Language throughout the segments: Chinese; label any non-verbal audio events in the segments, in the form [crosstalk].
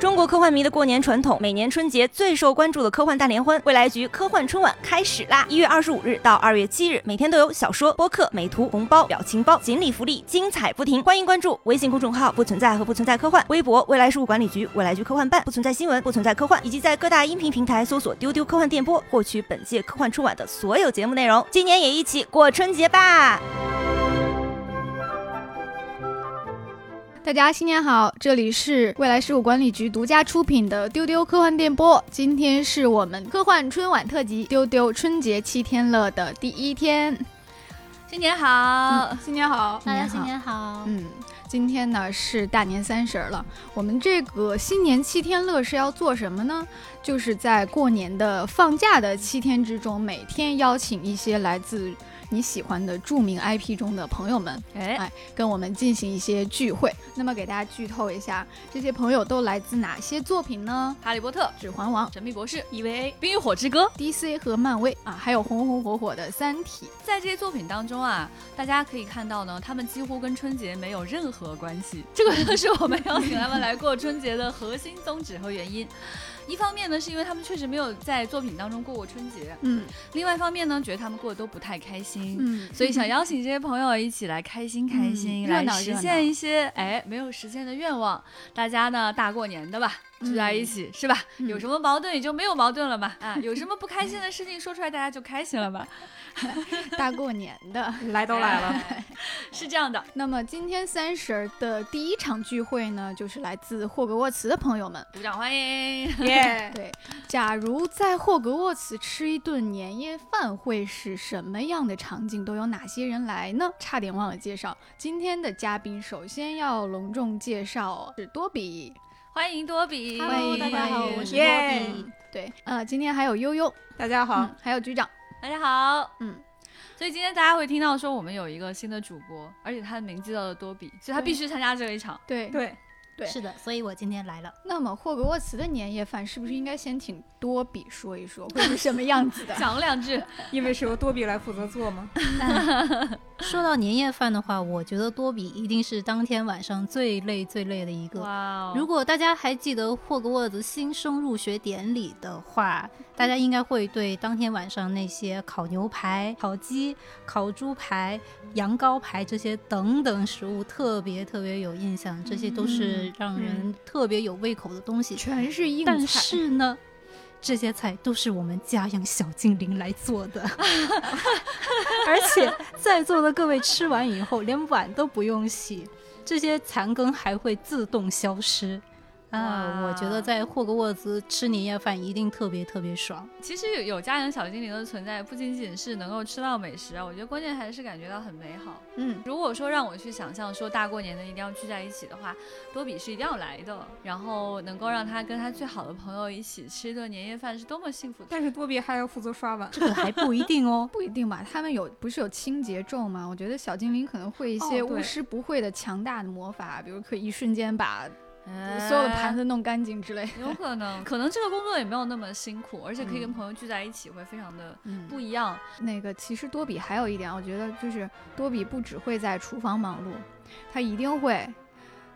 中国科幻迷的过年传统，每年春节最受关注的科幻大联欢——未来局科幻春晚开始啦！一月二十五日到二月七日，每天都有小说、播客、美图、红包、表情包、锦鲤福利，精彩不停。欢迎关注微信公众号“不存在”和“不存在科幻”，微博“未来事务管理局”、“未来局科幻办”、“不存在新闻”、“不存在科幻”，以及在各大音频平台搜索“丢丢科幻电波”，获取本届科幻春晚的所有节目内容。今年也一起过春节吧！大家新年好，这里是未来事务管理局独家出品的丢丢科幻电波。今天是我们科幻春晚特辑，丢丢春节七天乐的第一天。新年好，新年好，大家新年好。嗯，今天呢是大年三十了，我们这个新年七天乐是要做什么呢？就是在过年的放假的七天之中，每天邀请一些来自。你喜欢的著名 IP 中的朋友们，哎，跟我们进行一些聚会。那么给大家剧透一下，这些朋友都来自哪些作品呢？哈利波特、指环王、神秘博士、EVA、冰与火之歌、DC 和漫威啊，还有红红火火的三体。在这些作品当中啊，大家可以看到呢，他们几乎跟春节没有任何关系。这个就是我们邀请他们来过春节的核心宗旨和原因。一方面呢，是因为他们确实没有在作品当中过过春节，嗯，另外一方面呢，觉得他们过得都不太开心，嗯，所以想邀请这些朋友一起来开心开心，来实现一些哎没有实现的愿望，大家呢大过年的吧。聚在一起是吧？有什么矛盾也就没有矛盾了嘛。啊，[laughs] 有什么不开心的事情说出来，大家就开心了嘛。[laughs] 大过年的，[laughs] 来都来了，是这样的。那么今天三十的第一场聚会呢，就是来自霍格沃茨的朋友们，鼓掌欢迎。耶，对。假如在霍格沃茨吃一顿年夜饭，会是什么样的场景？都有哪些人来呢？差点忘了介绍今天的嘉宾，首先要隆重介绍是多比。欢迎多比，Hello，大家好，我是多比。对，呃，今天还有悠悠，大家好，还有局长，大家好，嗯，所以今天大家会听到说我们有一个新的主播，而且他的名字叫做多比，所以他必须参加这一场。对。对。对，是的，所以我今天来了。[laughs] 那么霍格沃茨的年夜饭是不是应该先请多比说一说会是什么样子的？[laughs] 讲两句，[laughs] 因为是由多比来负责做吗？说到年夜饭的话，我觉得多比一定是当天晚上最累最累的一个。哇！如果大家还记得霍格沃茨新生入学典礼的话，大家应该会对当天晚上那些烤牛排、烤鸡、烤猪排、羊羔排这些等等食物特别特别有印象，这些都是。让人特别有胃口的东西，全是硬菜。但是呢，这些菜都是我们家养小精灵来做的，[laughs] 而且在座的各位吃完以后，连碗都不用洗，这些残羹还会自动消失。啊，我觉得在霍格沃兹吃年夜饭一定特别特别爽。其实有有家人小精灵的存在，不仅仅是能够吃到美食啊，我觉得关键还是感觉到很美好。嗯，如果说让我去想象说大过年的一定要聚在一起的话，多比是一定要来的，然后能够让他跟他最好的朋友一起吃一顿年夜饭是多么幸福。但是多比还要负责刷碗，这个还不一定哦，[laughs] 不一定吧？他们有不是有清洁咒吗？我觉得小精灵可能会一些巫师不会的强大的魔法，比如可以一瞬间把。所有的盘子弄干净之类，有可能，可能这个工作也没有那么辛苦，而且可以跟朋友聚在一起，会非常的不一样。那个其实多比还有一点，我觉得就是多比不只会在厨房忙碌，他一定会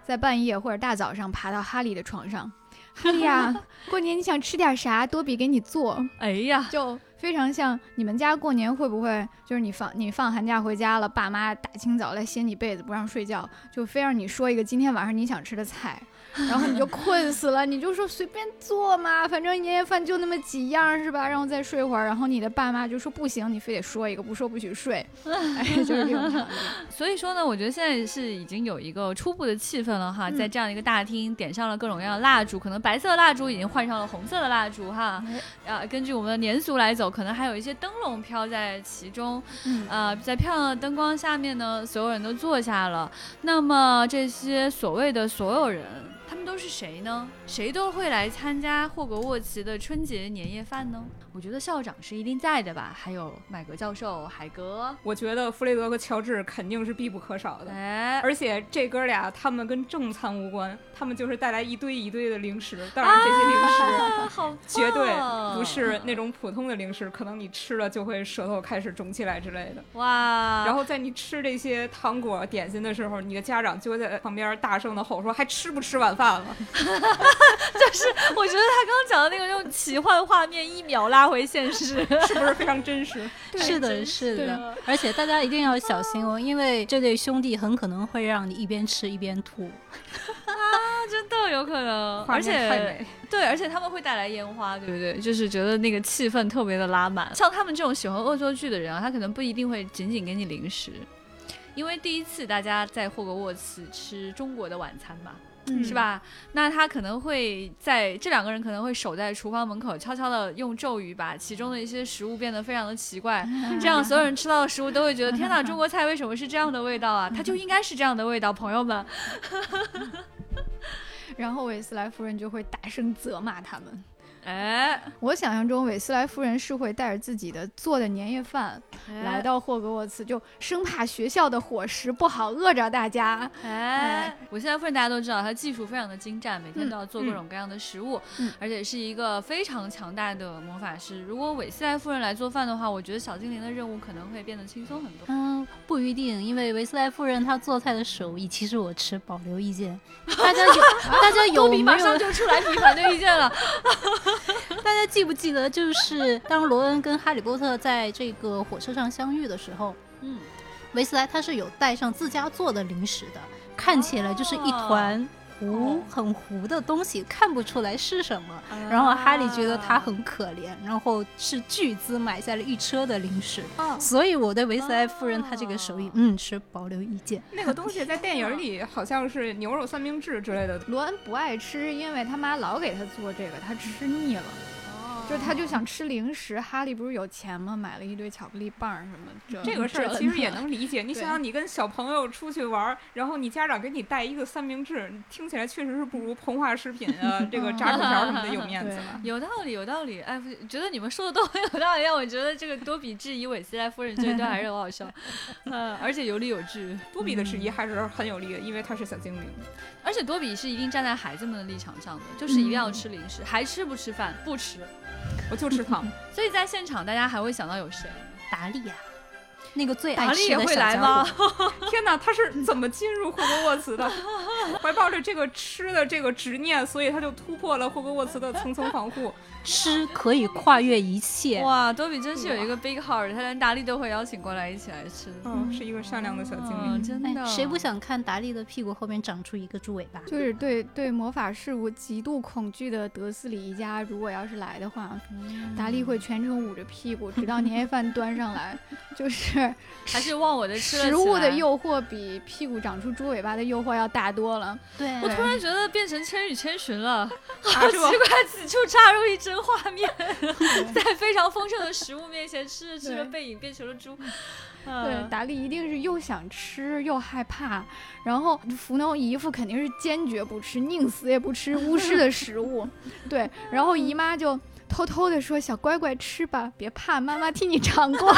在半夜或者大早上爬到哈利的床上。哈利呀，[laughs] 过年你想吃点啥？多比给你做。哎呀，就非常像你们家过年会不会就是你放你放寒假回家了，爸妈大清早来掀你被子不让睡觉，就非让你说一个今天晚上你想吃的菜。[laughs] 然后你就困死了，你就说随便做嘛，反正年夜饭就那么几样是吧？让我再睡会儿。然后你的爸妈就说不行，你非得说一个，不说不许睡。[laughs] 哎，就是这种。[laughs] 所以说呢，我觉得现在是已经有一个初步的气氛了哈，在这样一个大厅点上了各种各样的蜡烛，可能白色的蜡烛已经换上了红色的蜡烛哈。啊，根据我们的年俗来走，可能还有一些灯笼飘在其中。嗯。呃，在漂亮的灯光下面呢，所有人都坐下了。那么这些所谓的所有人。他们都是谁呢？谁都会来参加霍格沃茨的春节年夜饭呢？我觉得校长是一定在的吧，还有麦格教授、海格。我觉得弗雷德和乔治肯定是必不可少的。哎，而且这哥俩他们跟正餐无关，他们就是带来一堆一堆的零食。当然这些零食 [laughs] 绝对不是那种普通的零食，可能你吃了就会舌头开始肿起来之类的。哇！然后在你吃这些糖果点心的时候，你的家长就会在旁边大声的吼说：“还吃不吃晚饭了？” [laughs] 就是我觉得他刚刚讲的那个用奇幻画面一秒拉回现实，是不是非常真实？[laughs] 是的，是的。而且大家一定要小心哦，因为这对兄弟很可能会让你一边吃一边吐。啊，真的有可能。而且对，而且他们会带来烟花，对不对？就是觉得那个气氛特别的拉满。像他们这种喜欢恶作剧的人啊，他可能不一定会仅仅给你零食，因为第一次大家在霍格沃茨吃中国的晚餐嘛。是吧？那他可能会在这两个人可能会守在厨房门口，悄悄的用咒语把其中的一些食物变得非常的奇怪，[laughs] 这样所有人吃到的食物都会觉得天哪，中国菜为什么是这样的味道啊？它就应该是这样的味道，朋友们。[laughs] [laughs] 然后韦斯莱夫人就会大声责骂他们。哎，我想象中韦斯莱夫人是会带着自己的做的年夜饭来到霍格沃茨，就生怕学校的伙食不好饿着大家。哎，韦斯莱夫人大家都知道，她技术非常的精湛，每天都要做各种各样的食物，而且是一个非常强大的魔法师。如果韦斯莱夫人来做饭的话，我觉得小精灵的任务可能会变得轻松很多。嗯，不一定，因为韦斯莱夫人她做菜的手艺，其实我持保留意见。[laughs] 大家有，大家有没有？马上就出来提反对意见了。大家记不记得，就是当罗恩跟哈利波特在这个火车上相遇的时候，嗯，维斯莱他是有带上自家做的零食的，看起来就是一团。糊很糊的东西看不出来是什么，然后哈利觉得他很可怜，然后是巨资买下了一车的零食，所以我对维斯莱夫人她这个手艺，嗯，持保留意见。那个东西在电影里好像是牛肉三明治之类的，[laughs] 罗恩不爱吃，因为他妈老给他做这个，他吃腻了。就是他就想吃零食，哈利不是有钱吗？买了一堆巧克力棒什么。这个事儿其实也能理解。你想想，你跟小朋友出去玩，然后你家长给你带一个三明治，听起来确实是不如膨化食品啊，[laughs] 这个炸薯条什么的有面子了。有道理，有道理。哎，觉得你们说的都很有道理，让我觉得这个多比质疑韦斯莱夫人这一段还是很好笑。[laughs] 嗯，而且有理有据。多比的质疑还是很有利的，因为他是小精灵。而且多比是一定站在孩子们的立场上的，就是一定要吃零食，还吃不吃饭？不吃。我就吃糖，[laughs] 所以在现场大家还会想到有谁？达利呀，那个最爱吃的小家伙。[laughs] 天哪，他是怎么进入霍格沃茨的？怀抱着这个吃的这个执念，所以他就突破了霍格沃茨的层层防护。吃可以跨越一切。哇，多比真是有一个 big heart，他连达利都会邀请过来一起来吃。嗯，是一个善良的小精灵，真的。谁不想看达利的屁股后面长出一个猪尾巴？就是对对魔法事物极度恐惧的德斯里一家，如果要是来的话，达利会全程捂着屁股，直到年夜饭端上来。就是还是忘我的吃食物的诱惑比屁股长出猪尾巴的诱惑要大多了。对我突然觉得变成千与千寻了，[laughs] 好奇怪，此处插入一帧画面，[laughs] 在非常丰盛的食物面前吃着吃着，背影变成了猪。对，达利一定是又想吃又害怕，然后福农姨父肯定是坚决不吃，宁死也不吃 [laughs] 巫师的食物。对，然后姨妈就。偷偷的说：“小乖乖吃吧，别怕，妈妈替你尝过。[laughs] ”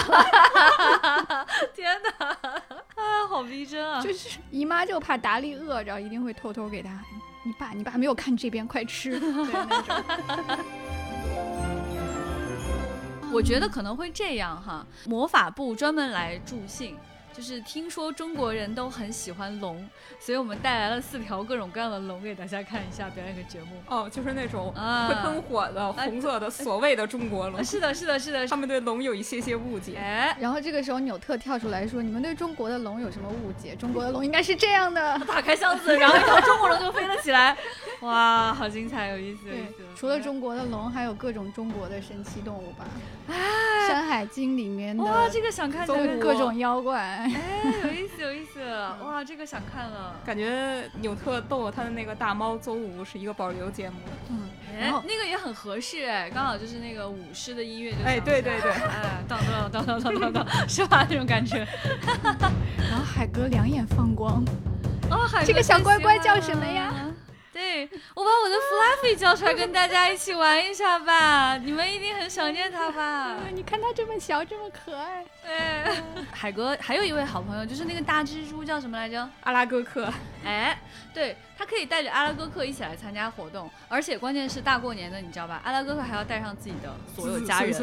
天哪，啊，好逼真啊！就是姨妈就怕达利饿着，一定会偷偷给他。你爸，你爸没有看这边，快吃。[laughs] [laughs] 我觉得可能会这样哈，魔法部专门来助兴。就是听说中国人都很喜欢龙，所以我们带来了四条各种各样的龙给大家看一下，表演个节目。哦，就是那种会喷火的红色的所谓的中国龙。是的，是的，是的，他们对龙有一些些误解。哎，然后这个时候纽特跳出来说：“你们对中国的龙有什么误解？中国的龙应该是这样的。”打开箱子，然后一条中国龙就飞了起来。哇，好精彩，有意思，有意思。除了中国的龙，还有各种中国的神奇动物吧？啊，《山海经》里面的哇，这个想看，各种妖怪，哎，有意思，有意思。[laughs] 哇，这个想看了。感觉纽特逗他的那个大猫邹武是一个保留节目。嗯，哎，那个也很合适，哎，刚好就是那个舞狮的音乐，就哎，对对对，哎，当当当当当当当，是吧？那种感觉。[laughs] 然后海哥两眼放光，哦，海这个小乖乖叫什么呀？对，我把我的 Fluffy 叫出来跟大家一起玩一下吧，你们一定很想念他吧？[laughs] 你看他这么小，这么可爱。对，海哥还有一位好朋友，就是那个大蜘蛛叫什么来着？阿拉哥克。哎，对他可以带着阿拉哥克一起来参加活动，而且关键是大过年的，你知道吧？阿拉哥克还要带上自己的所有家人。[laughs]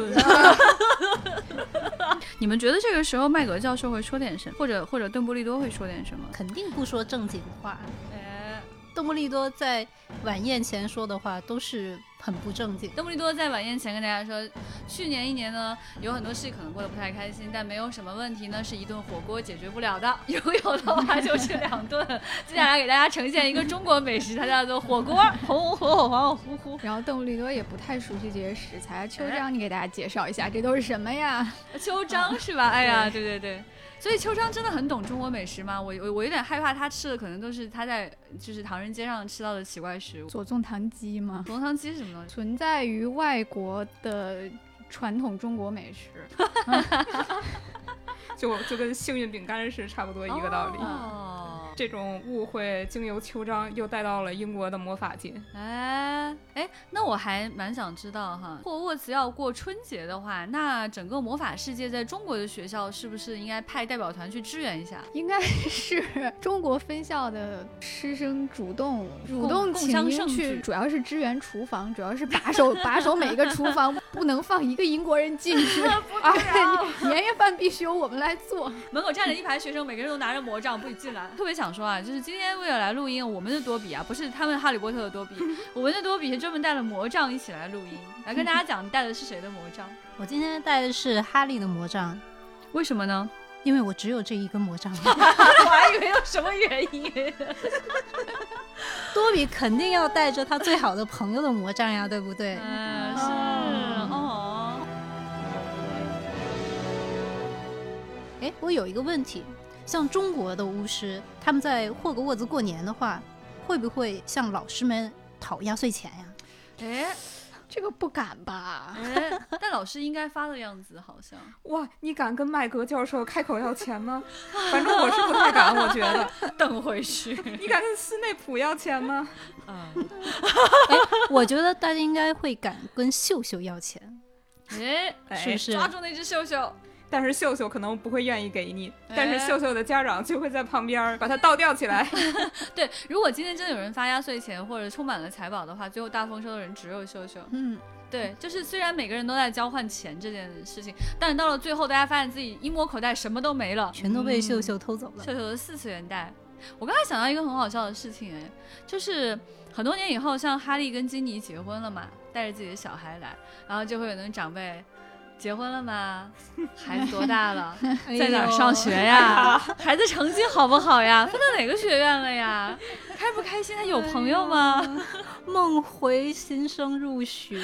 你们觉得这个时候麦格教授会说点什么，或者或者邓布利多会说点什么？肯定不说正经话。哎，邓布利多在晚宴前说的话都是。很不正经。邓布利多在晚宴前跟大家说，去年一年呢，有很多事可能过得不太开心，但没有什么问题呢是一顿火锅解决不了的。[laughs] 拥有的话就是两顿。接下来给大家呈现一个中国美食，它叫做火锅，红红火火，黄黄乎乎。然后邓布利多也不太熟悉这些食材，秋张你给大家介绍一下，这都是什么呀？秋张是吧？哎呀，对对对。所以秋霜真的很懂中国美食吗？我我我有点害怕他吃的可能都是他在就是唐人街上吃到的奇怪食物。左宗棠鸡吗？左宗棠鸡是什么东西？存在于外国的传统中国美食，[laughs] 就就跟幸运饼干是差不多一个道理。这种误会经由秋章又带到了英国的魔法界。哎哎，那我还蛮想知道哈，霍格沃茨要过春节的话，那整个魔法世界在中国的学校是不是应该派代表团去支援一下？应该是中国分校的师生主动主动请缨去，主要是支援厨房，主要是把守 [laughs] 把守每一个厨房，不能放一个英国人进去。[laughs] 啊，[laughs] 年夜饭必须由我们来做。门口站着一排学生，每个人都拿着魔杖，不许进来。特别想。想说啊，就是今天为了来录音，我们的多比啊，不是他们哈利波特的多比，[laughs] 我们的多比是专门带了魔杖一起来录音，来跟大家讲，你带的是谁的魔杖？[laughs] 我今天带的是哈利的魔杖，为什么呢？因为我只有这一根魔杖。[laughs] 我还以为有什么原因。多比肯定要带着他最好的朋友的魔杖呀，对不对？嗯，是哦。哎，我有一个问题。像中国的巫师，他们在霍格沃兹过年的话，会不会向老师们讨压岁钱呀？哎，这个不敢吧？哎，但老师应该发的样子好像。哇，你敢跟麦格教授开口要钱吗？反正我是不太敢，我觉得。[laughs] 等回去。你敢跟斯内普要钱吗？嗯。哎，我觉得大家应该会敢跟秀秀要钱。哎，是不是？抓住那只秀秀。但是秀秀可能不会愿意给你，但是秀秀的家长就会在旁边把它倒吊起来。[laughs] 对，如果今天真的有人发压岁钱或者充满了财宝的话，最后大丰收的人只有秀秀。嗯，对，就是虽然每个人都在交换钱这件事情，但是到了最后，大家发现自己一摸口袋什么都没了，全都被秀秀偷走了。秀秀的四次元袋。我刚才想到一个很好笑的事情，哎，就是很多年以后，像哈利跟金妮结婚了嘛，带着自己的小孩来，然后就会有那种长辈。结婚了吗？[laughs] 孩子多大了？在哪上学呀？[laughs] 孩子成绩好不好呀？分到哪个学院了呀？开不开心？他有朋友吗？梦回新生入学，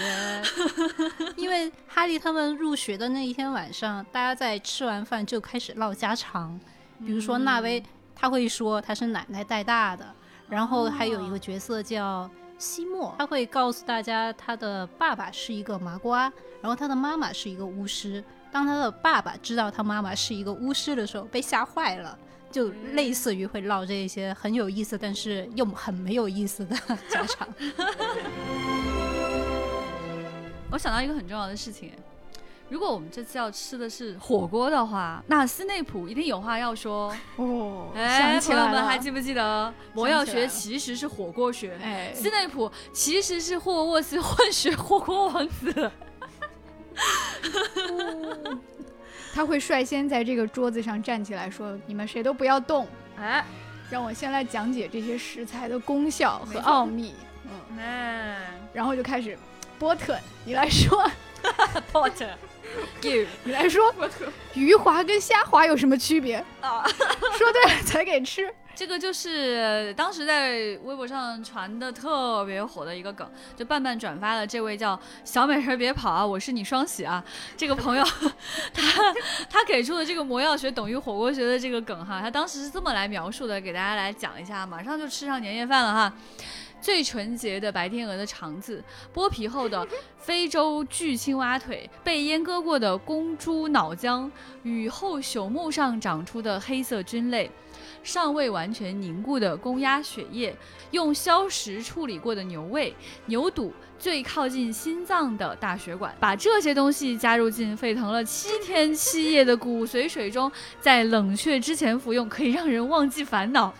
[laughs] 因为哈利他们入学的那一天晚上，大家在吃完饭就开始唠家常，比如说纳威他会说他是奶奶带大的，然后还有一个角色叫。西莫他会告诉大家，他的爸爸是一个麻瓜，然后他的妈妈是一个巫师。当他的爸爸知道他妈妈是一个巫师的时候，被吓坏了，就类似于会唠这些很有意思，但是又很没有意思的 [laughs] 家常。我想到一个很重要的事情。如果我们这次要吃的是火锅的话，那斯内普一定有话要说哦。哎，朋友们还记不记得魔药学其实是火锅学？哎，斯内普其实是霍格沃斯混血火锅王子。[laughs] 他会率先在这个桌子上站起来说：“你们谁都不要动。”哎，让我先来讲解这些食材的功效和奥秘。嗯，哎，然后就开始，波特，你来说。[laughs] 波特。[laughs] 你来说，[laughs] 鱼滑跟虾滑有什么区别啊？[laughs] 说对了才给吃。这个就是当时在微博上传的特别火的一个梗，就伴伴转发了这位叫小美人别跑啊，我是你双喜啊，这个朋友，他他给出的这个魔药学等于火锅学的这个梗哈，他当时是这么来描述的，给大家来讲一下，马上就吃上年夜饭了哈。最纯洁的白天鹅的肠子，剥皮后的 [laughs] 非洲巨青蛙腿，被阉割过的公猪脑浆，雨后朽木上长出的黑色菌类，尚未完全凝固的公鸭血液，用消食处理过的牛胃、牛肚最靠近心脏的大血管，把这些东西加入进沸腾了七天七夜的骨髓水中，在冷却之前服用，可以让人忘记烦恼。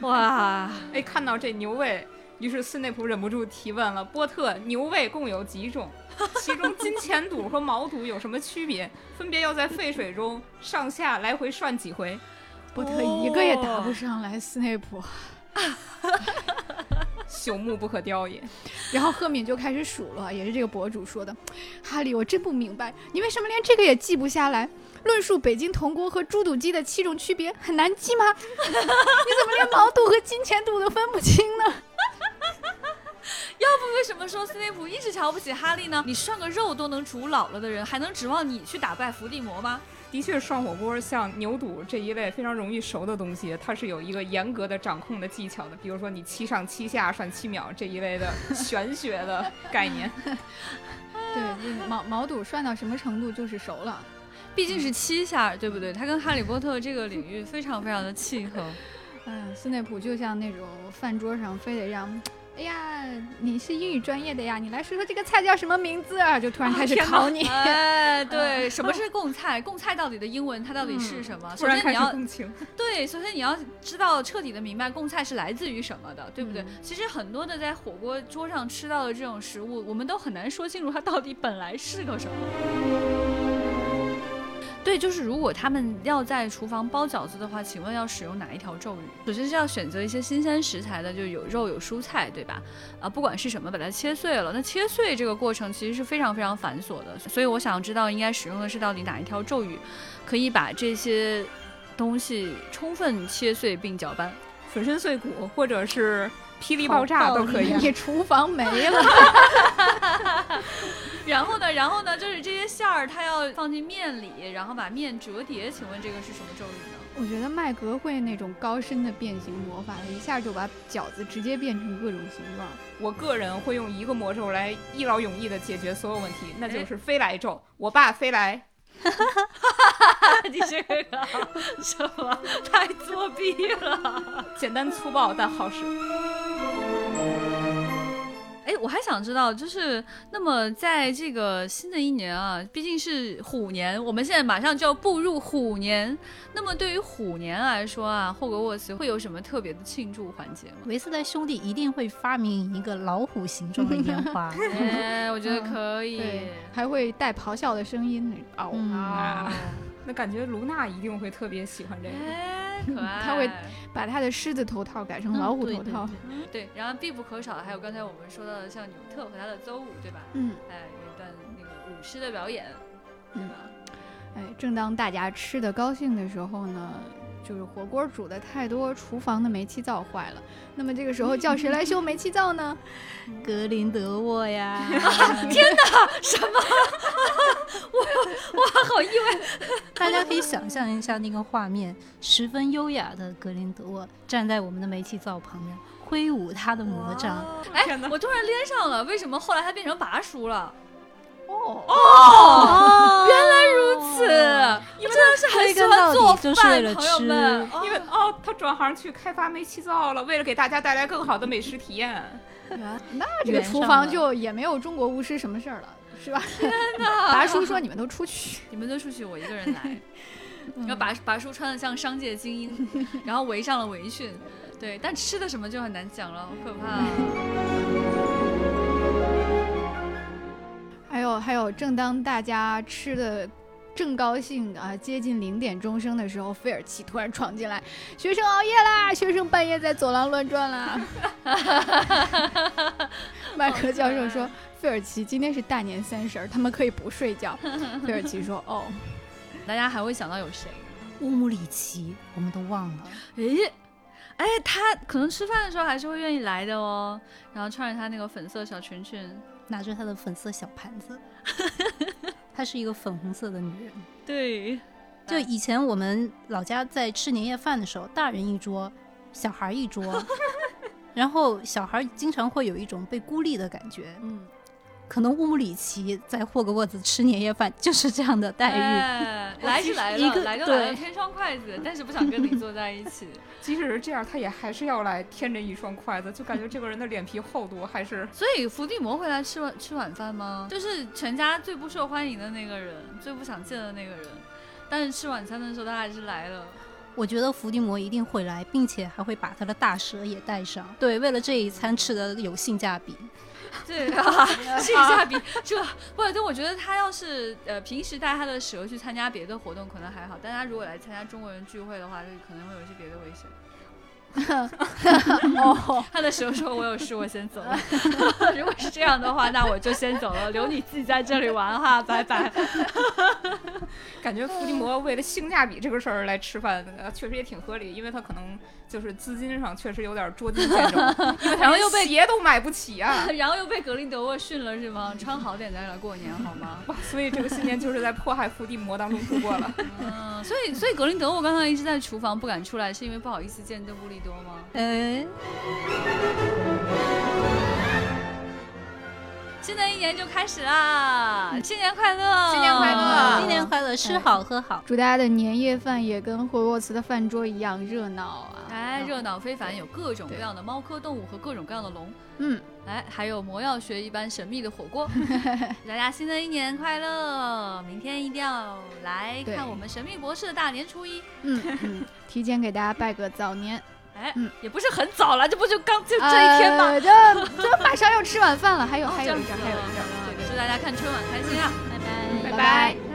哇，哎，看到这牛胃。于是斯内普忍不住提问了：“波特，牛胃共有几种？[laughs] 其中金钱肚和毛肚有什么区别？分别要在沸水中上下来回涮几回？”波特一个也答不上来。斯内普，[laughs] 朽木不可雕也。然后赫敏就开始数了，也是这个博主说的：“哈利，我真不明白，你为什么连这个也记不下来？论述北京铜锅和猪肚鸡的七种区别，很难记吗？[laughs] 你怎么连毛肚和金钱肚都分不清呢？”要不为什么说斯内普一直瞧不起哈利呢？你涮个肉都能煮老了的人，还能指望你去打败伏地魔吗？的确，涮火锅像牛肚这一类非常容易熟的东西，它是有一个严格的掌控的技巧的。比如说你七上七下涮七秒这一类的玄学的概念。[laughs] 对，毛毛肚涮到什么程度就是熟了，毕竟是七下，对不对？它跟哈利波特这个领域非常非常的契合。[laughs] 嗯，斯内普就像那种饭桌上非得让。哎呀，你是英语专业的呀，你来说说这个菜叫什么名字啊？就突然开始考你。哎，[laughs] 对，什么是贡菜？贡菜到底的英文它到底是什么？首先你要 [laughs] 对，首先你要知道彻底的明白贡菜是来自于什么的，对不对？其实很多的在火锅桌上吃到的这种食物，我们都很难说清楚它到底本来是个什么。对，就是如果他们要在厨房包饺子的话，请问要使用哪一条咒语？首先是要选择一些新鲜食材的，就有肉有蔬菜，对吧？啊，不管是什么，把它切碎了。那切碎这个过程其实是非常非常繁琐的，所以我想知道应该使用的是到底哪一条咒语，可以把这些东西充分切碎并搅拌，粉身碎骨，或者是。霹雳爆炸都可以，你厨房没了。[laughs] 然后呢？然后呢？就是这些馅儿，它要放进面里，然后把面折叠。请问这个是什么咒语呢？我觉得麦格会那种高深的变形魔法，一下就把饺子直接变成各种形状。我个人会用一个魔咒来一劳永逸的解决所有问题，那就是飞来咒。我爸飞来。[laughs] 你这个什么？太作弊了！简单粗暴但好使。哎，我还想知道，就是那么在这个新的一年啊，毕竟是虎年，我们现在马上就要步入虎年。那么对于虎年来说啊，霍格沃茨会有什么特别的庆祝环节吗？维斯莱兄弟一定会发明一个老虎形状的烟花。[laughs] 哎，我觉得可以，还会带咆哮的声音，嗷啊！那感觉卢娜一定会特别喜欢这个，可爱。他会把他的狮子头套改成老虎头套。[laughs] 对，然后必不可少的还有刚才我们说到的像纽特和他的邹舞，对吧？嗯，哎，有一段那个舞狮的表演，对吧？哎，正当大家吃的高兴的时候呢。就是火锅煮的太多，厨房的煤气灶坏了。那么这个时候叫谁来修煤气灶呢？[laughs] 格林德沃呀！[laughs] 天哪，什么？[laughs] 我我好意外。大家可以想象一下那个画面，十分优雅的格林德沃站在我们的煤气灶旁边，挥舞他的魔杖。哎，我突然连上了，为什么后来他变成拔叔了？哦哦，做饭，朋友们。因为哦，他转行去开发煤气灶了，为了给大家带来更好的美食体验。[laughs] 那这个厨房就也没有中国巫师什么事儿了，是吧？天哪！[laughs] 拔叔说：“你们都出去，[laughs] 你们都出去，我一个人来。”然后拔拔叔穿的像商界精英，然后围上了围裙。对，但吃的什么就很难讲了，好可怕。还有还有，正当大家吃的正高兴啊，接近零点钟声的时候，菲尔奇突然闯进来，学生熬夜啦，学生半夜在走廊乱转啦。[laughs] 麦克教授说，菲尔奇今天是大年三十儿，他们可以不睡觉。菲尔奇说，哦，大家还会想到有谁？乌姆里奇，我们都忘了。诶，哎，他可能吃饭的时候还是会愿意来的哦，[laughs] 然后穿着他那个粉色小裙裙。拿着他的粉色小盘子，[laughs] 她是一个粉红色的女人。对，就以前我们老家在吃年夜饭的时候，大人一桌，小孩一桌，[laughs] 然后小孩经常会有一种被孤立的感觉。嗯，可能乌姆里奇在霍格沃兹吃年夜饭就是这样的待遇。来是来了，来就来了，添双筷子，但是不想跟你坐在一起。[laughs] 即使是这样，他也还是要来添着一双筷子，就感觉这个人的脸皮厚度还是。[laughs] 所以伏地魔会来吃晚吃晚饭吗？就是全家最不受欢迎的那个人，最不想见的那个人，但是吃晚餐的时候他还是来了。我觉得伏地魔一定会来，并且还会把他的大蛇也带上。对，为了这一餐吃的有性价比。对啊，[laughs] [laughs] 性价比这不，但我觉得他要是呃平时带他的蛇去参加别的活动可能还好，但他如果来参加中国人聚会的话，就可能会有一些别的危险。[laughs] 哦，他的蛇说：“我有事，我先走了。”如果是这样的话，那我就先走了，留你自己在这里玩哈，拜拜。感觉伏地魔为了性价比这个事儿来吃饭，确实也挺合理，因为他可能就是资金上确实有点捉襟见肘，[laughs] 然后又被鞋都买不起啊，[laughs] 然后又被格林德沃训了是吗？穿好点再来过年好吗？[laughs] 所以这个新年就是在迫害伏地魔当中度过了。嗯，所以所以格林德沃刚才一直在厨房不敢出来，是因为不好意思见邓布利多吗？哎。新的一年就开始啦！新年快乐，新年快乐，新年快乐，吃好喝好，祝大家的年夜饭也跟霍沃茨的饭桌一样热闹啊！哎，热闹非凡，有各种各样的猫科动物和各种各样的龙。嗯，哎，还有魔药学一般神秘的火锅。[laughs] 大家新的一年快乐！明天一定要来看我们神秘博士的大年初一。嗯嗯，提前给大家拜个早年。哎，嗯，也不是很早了，这不就刚就这一天吗？这这马上要吃晚饭了，还有还有一阵，还有一阵。祝大家看春晚开心啊！拜拜拜拜。